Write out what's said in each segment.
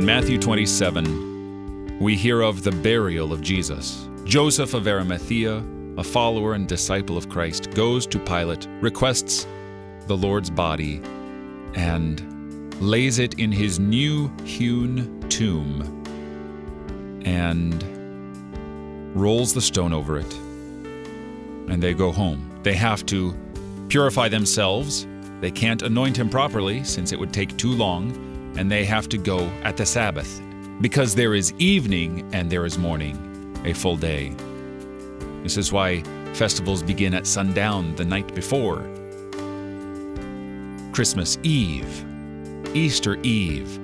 Matthew 27, we hear of the burial of Jesus. Joseph of Arimathea, a follower and disciple of Christ, goes to Pilate, requests the Lord's body, and lays it in his new hewn tomb and rolls the stone over it. And they go home. They have to purify themselves. They can't anoint him properly since it would take too long, and they have to go at the Sabbath because there is evening and there is morning, a full day. This is why festivals begin at sundown the night before. Christmas Eve, Easter Eve,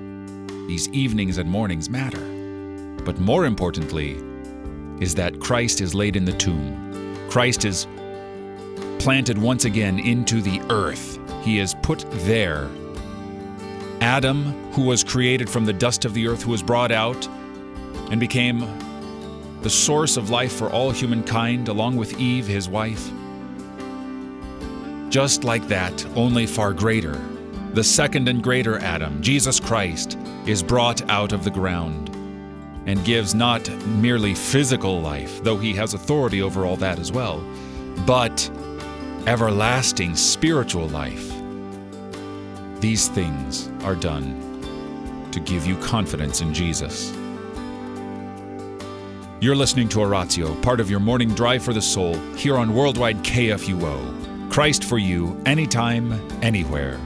these evenings and mornings matter. But more importantly, is that Christ is laid in the tomb. Christ is planted once again into the earth. He is put there. Adam, who was created from the dust of the earth, who was brought out and became the source of life for all humankind, along with Eve, his wife. Just like that, only far greater. The second and greater Adam, Jesus Christ, is brought out of the ground and gives not merely physical life, though he has authority over all that as well, but everlasting spiritual life. These things are done to give you confidence in Jesus. You're listening to Oratio, part of your morning drive for the soul, here on Worldwide KFUO. Christ for you, anytime, anywhere.